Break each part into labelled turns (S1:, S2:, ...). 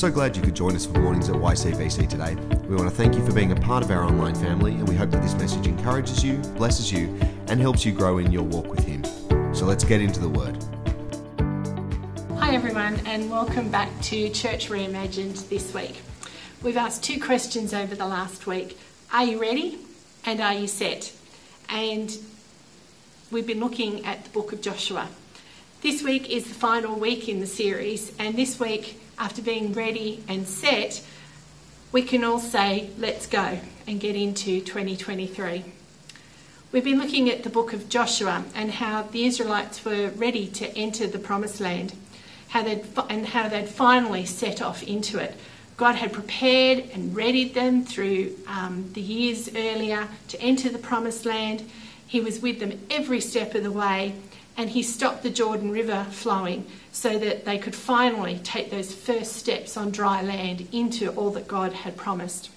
S1: so glad you could join us for mornings at YCBC today. We want to thank you for being a part of our online family, and we hope that this message encourages you, blesses you, and helps you grow in your walk with Him. So let's get into the Word.
S2: Hi, everyone, and welcome back to Church Reimagined this week. We've asked two questions over the last week Are you ready? And are you set? And we've been looking at the book of Joshua. This week is the final week in the series, and this week, after being ready and set, we can all say, let's go and get into 2023. We've been looking at the book of Joshua and how the Israelites were ready to enter the promised land, how they'd, and how they'd finally set off into it. God had prepared and readied them through um, the years earlier to enter the promised land. He was with them every step of the way, and he stopped the Jordan River flowing so that they could finally take those first steps on dry land into all that God had promised.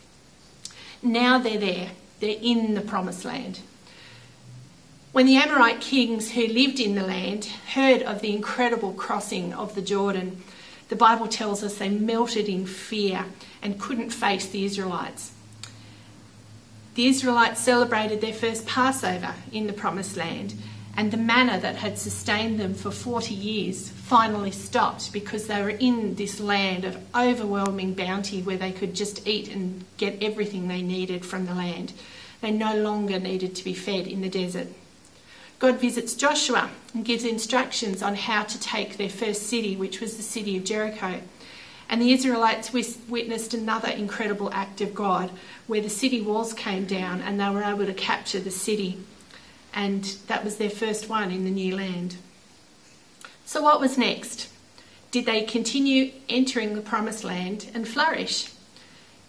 S2: Now they're there, they're in the promised land. When the Amorite kings who lived in the land heard of the incredible crossing of the Jordan, the Bible tells us they melted in fear and couldn't face the Israelites. The Israelites celebrated their first Passover in the Promised Land, and the manna that had sustained them for 40 years finally stopped because they were in this land of overwhelming bounty where they could just eat and get everything they needed from the land. They no longer needed to be fed in the desert. God visits Joshua and gives instructions on how to take their first city, which was the city of Jericho. And the Israelites witnessed another incredible act of God where the city walls came down and they were able to capture the city. And that was their first one in the new land. So, what was next? Did they continue entering the promised land and flourish?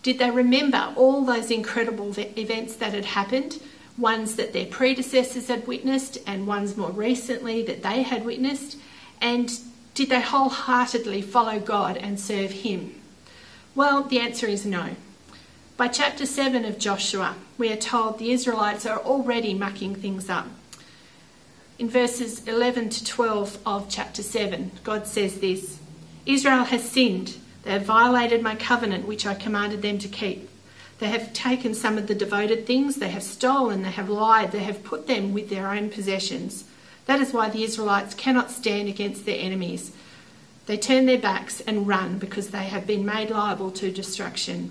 S2: Did they remember all those incredible events that had happened? ones that their predecessors had witnessed and ones more recently that they had witnessed? And did they wholeheartedly follow God and serve Him? Well, the answer is no. By chapter 7 of Joshua, we are told the Israelites are already mucking things up. In verses 11 to 12 of chapter 7, God says this Israel has sinned. They have violated my covenant, which I commanded them to keep. They have taken some of the devoted things, they have stolen, they have lied, they have put them with their own possessions. That is why the Israelites cannot stand against their enemies. They turn their backs and run because they have been made liable to destruction.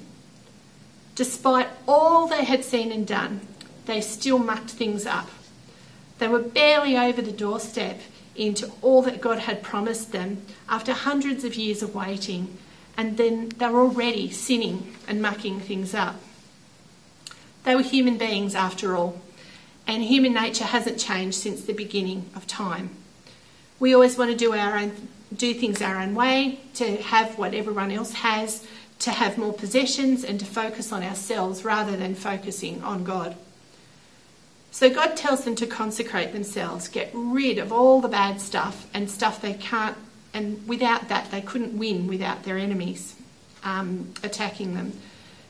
S2: Despite all they had seen and done, they still mucked things up. They were barely over the doorstep into all that God had promised them after hundreds of years of waiting and then they were already sinning and mucking things up. They were human beings after all, and human nature hasn't changed since the beginning of time. We always want to do our own do things our own way, to have what everyone else has, to have more possessions and to focus on ourselves rather than focusing on God. So God tells them to consecrate themselves, get rid of all the bad stuff and stuff they can't and without that, they couldn't win without their enemies um, attacking them.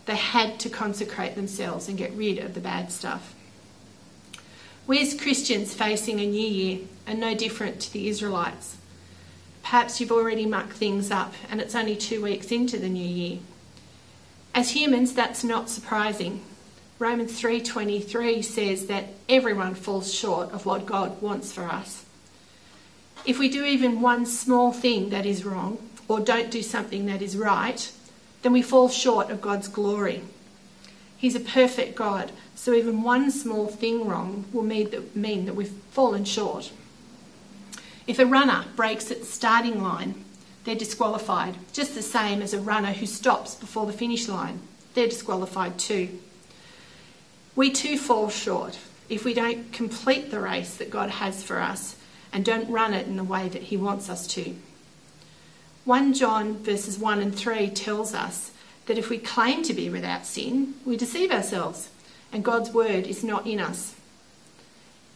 S2: They had to consecrate themselves and get rid of the bad stuff. We as Christians facing a new year are no different to the Israelites. Perhaps you've already mucked things up and it's only two weeks into the new year. As humans, that's not surprising. Romans 3:23 says that everyone falls short of what God wants for us. If we do even one small thing that is wrong, or don't do something that is right, then we fall short of God's glory. He's a perfect God, so even one small thing wrong will mean that, mean that we've fallen short. If a runner breaks at the starting line, they're disqualified, just the same as a runner who stops before the finish line. They're disqualified too. We too fall short if we don't complete the race that God has for us and don't run it in the way that He wants us to. 1 John verses 1 and 3 tells us that if we claim to be without sin, we deceive ourselves and God's word is not in us.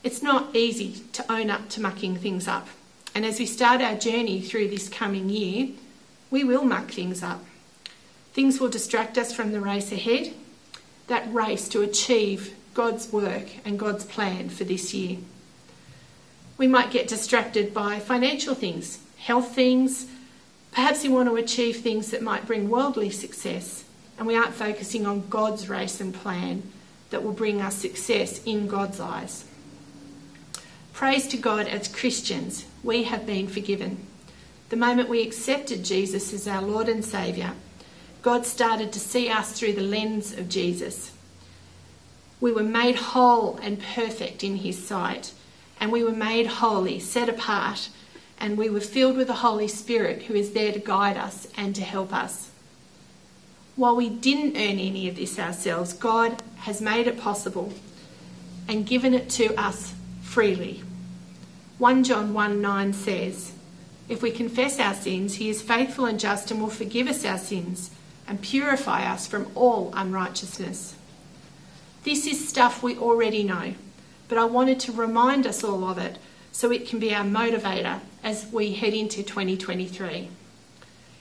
S2: It's not easy to own up to mucking things up. And as we start our journey through this coming year, we will muck things up. Things will distract us from the race ahead, that race to achieve God's work and God's plan for this year. We might get distracted by financial things, health things, Perhaps we want to achieve things that might bring worldly success, and we aren't focusing on God's race and plan that will bring us success in God's eyes. Praise to God as Christians, we have been forgiven. The moment we accepted Jesus as our Lord and Saviour, God started to see us through the lens of Jesus. We were made whole and perfect in His sight, and we were made holy, set apart, and we were filled with the Holy Spirit who is there to guide us and to help us. While we didn't earn any of this ourselves, God has made it possible and given it to us freely. 1 John 1 9 says, If we confess our sins, he is faithful and just and will forgive us our sins and purify us from all unrighteousness. This is stuff we already know, but I wanted to remind us all of it so it can be our motivator as we head into 2023.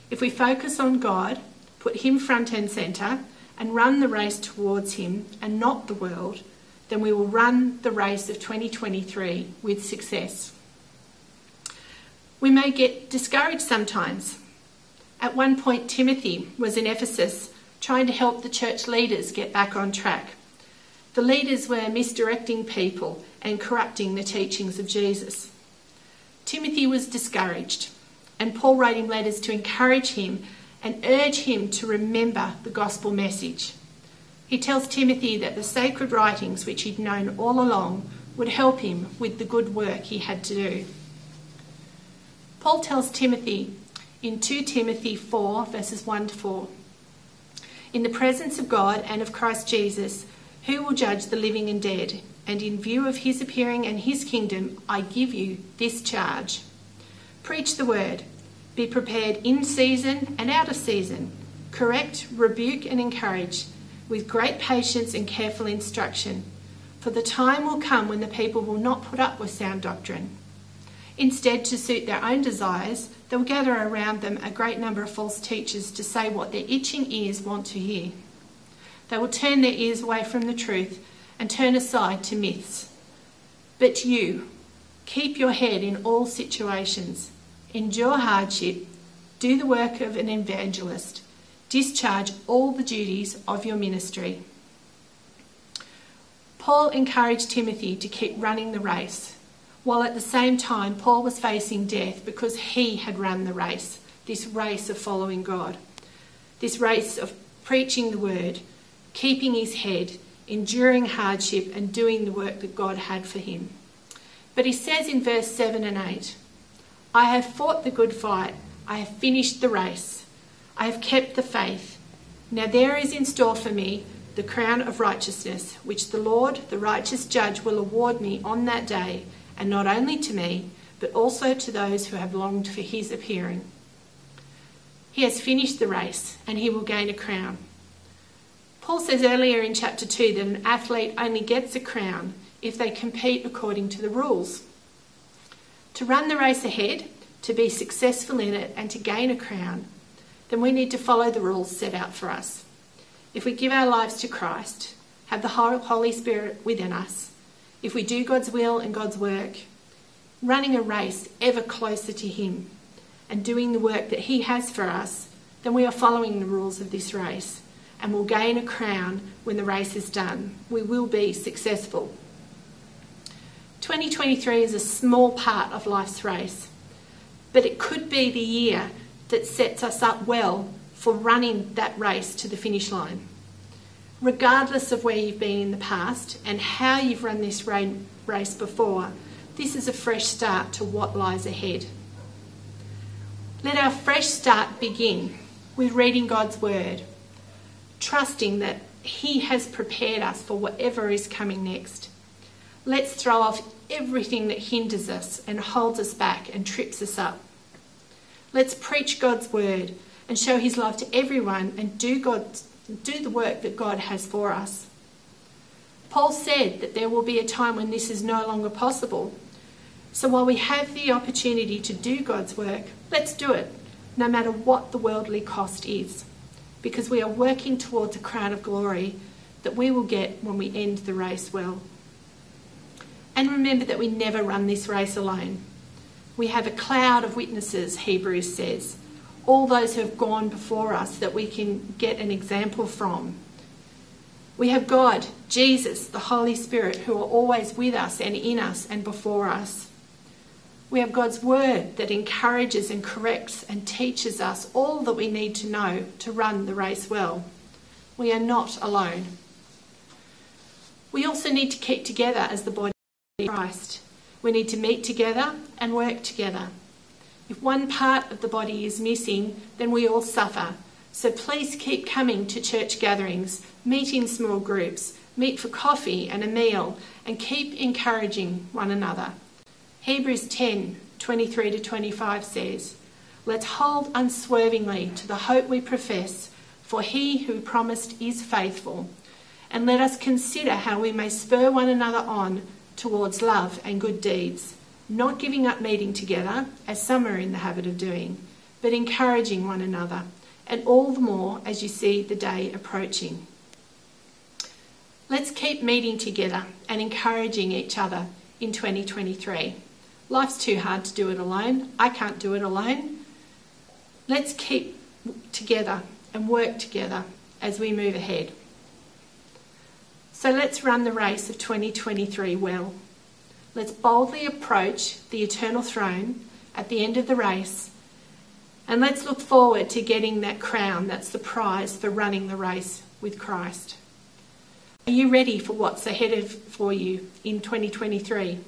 S2: If we focus on God, put Him front and centre, and run the race towards Him and not the world, then we will run the race of 2023 with success. We may get discouraged sometimes. At one point, Timothy was in Ephesus trying to help the church leaders get back on track. The leaders were misdirecting people and corrupting the teachings of Jesus. Timothy was discouraged, and Paul wrote him letters to encourage him and urge him to remember the gospel message. He tells Timothy that the sacred writings, which he'd known all along, would help him with the good work he had to do. Paul tells Timothy in 2 Timothy 4, verses 1 to 4 In the presence of God and of Christ Jesus, who will judge the living and dead, and in view of his appearing and his kingdom, I give you this charge. Preach the word, be prepared in season and out of season, correct, rebuke, and encourage with great patience and careful instruction. For the time will come when the people will not put up with sound doctrine. Instead, to suit their own desires, they'll gather around them a great number of false teachers to say what their itching ears want to hear. They will turn their ears away from the truth and turn aside to myths. But you, keep your head in all situations, endure hardship, do the work of an evangelist discharge all the duties of your ministry. Paul encouraged Timothy to keep running the race, while at the same time Paul was facing death because he had run the race, this race of following God, this race of preaching the word, keeping his head, enduring hardship, and doing the work that God had for him. But he says in verse 7 and 8, I have fought the good fight, I have finished the race. I have kept the faith. Now there is in store for me the crown of righteousness, which the Lord, the righteous judge, will award me on that day, and not only to me, but also to those who have longed for his appearing. He has finished the race, and he will gain a crown. Paul says earlier in chapter 2 that an athlete only gets a crown if they compete according to the rules. To run the race ahead, to be successful in it, and to gain a crown, then we need to follow the rules set out for us. If we give our lives to Christ, have the Holy Spirit within us, if we do God's will and God's work, running a race ever closer to Him and doing the work that He has for us, then we are following the rules of this race and will gain a crown when the race is done. We will be successful. 2023 is a small part of life's race, but it could be the year that sets us up well for running that race to the finish line. Regardless of where you've been in the past and how you've run this race before, this is a fresh start to what lies ahead. Let our fresh start begin with reading God's Word, trusting that He has prepared us for whatever is coming next. Let's throw off everything that hinders us and holds us back and trips us up. Let's preach God's word and show his love to everyone and do, God, do the work that God has for us. Paul said that there will be a time when this is no longer possible. So while we have the opportunity to do God's work, let's do it, no matter what the worldly cost is, because we are working towards a crown of glory that we will get when we end the race well. And remember that we never run this race alone. We have a cloud of witnesses, Hebrews says, all those who have gone before us that we can get an example from. We have God, Jesus, the Holy Spirit, who are always with us and in us and before us. We have God's Word that encourages and corrects and teaches us all that we need to know to run the race well. We are not alone. We also need to keep together as the body of Christ. We need to meet together and work together. If one part of the body is missing, then we all suffer. So please keep coming to church gatherings, meet in small groups, meet for coffee and a meal, and keep encouraging one another. Hebrews 10 23 to 25 says, Let's hold unswervingly to the hope we profess, for he who promised is faithful. And let us consider how we may spur one another on towards love and good deeds, not giving up meeting together, as some are in the habit of doing, but encouraging one another, and all the more as you see the day approaching. Let's keep meeting together and encouraging each other in 2023. Life's too hard to do it alone. I can't do it alone. Let's keep together and work together as we move ahead. So let's run the race of 2023 well. Let's boldly approach the eternal throne at the end of the race and let's look forward to getting that crown that's the prize for running the race with Christ. Are you ready for what's ahead of, for you in 2023?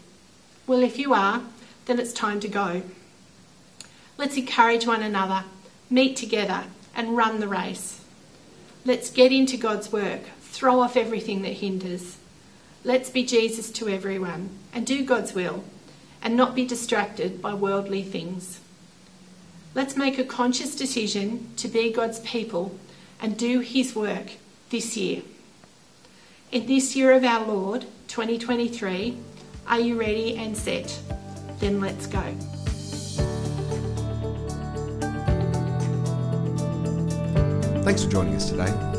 S2: Well, if you are, then it's time to go. Let's encourage one another, meet together, and run the race. Let's get into God's work, throw off everything that hinders. Let's be Jesus to everyone and do God's will and not be distracted by worldly things. Let's make a conscious decision to be God's people and do His work this year. In this year of our Lord, 2023, are you ready and set? Then let's go.
S1: Thanks for joining us today.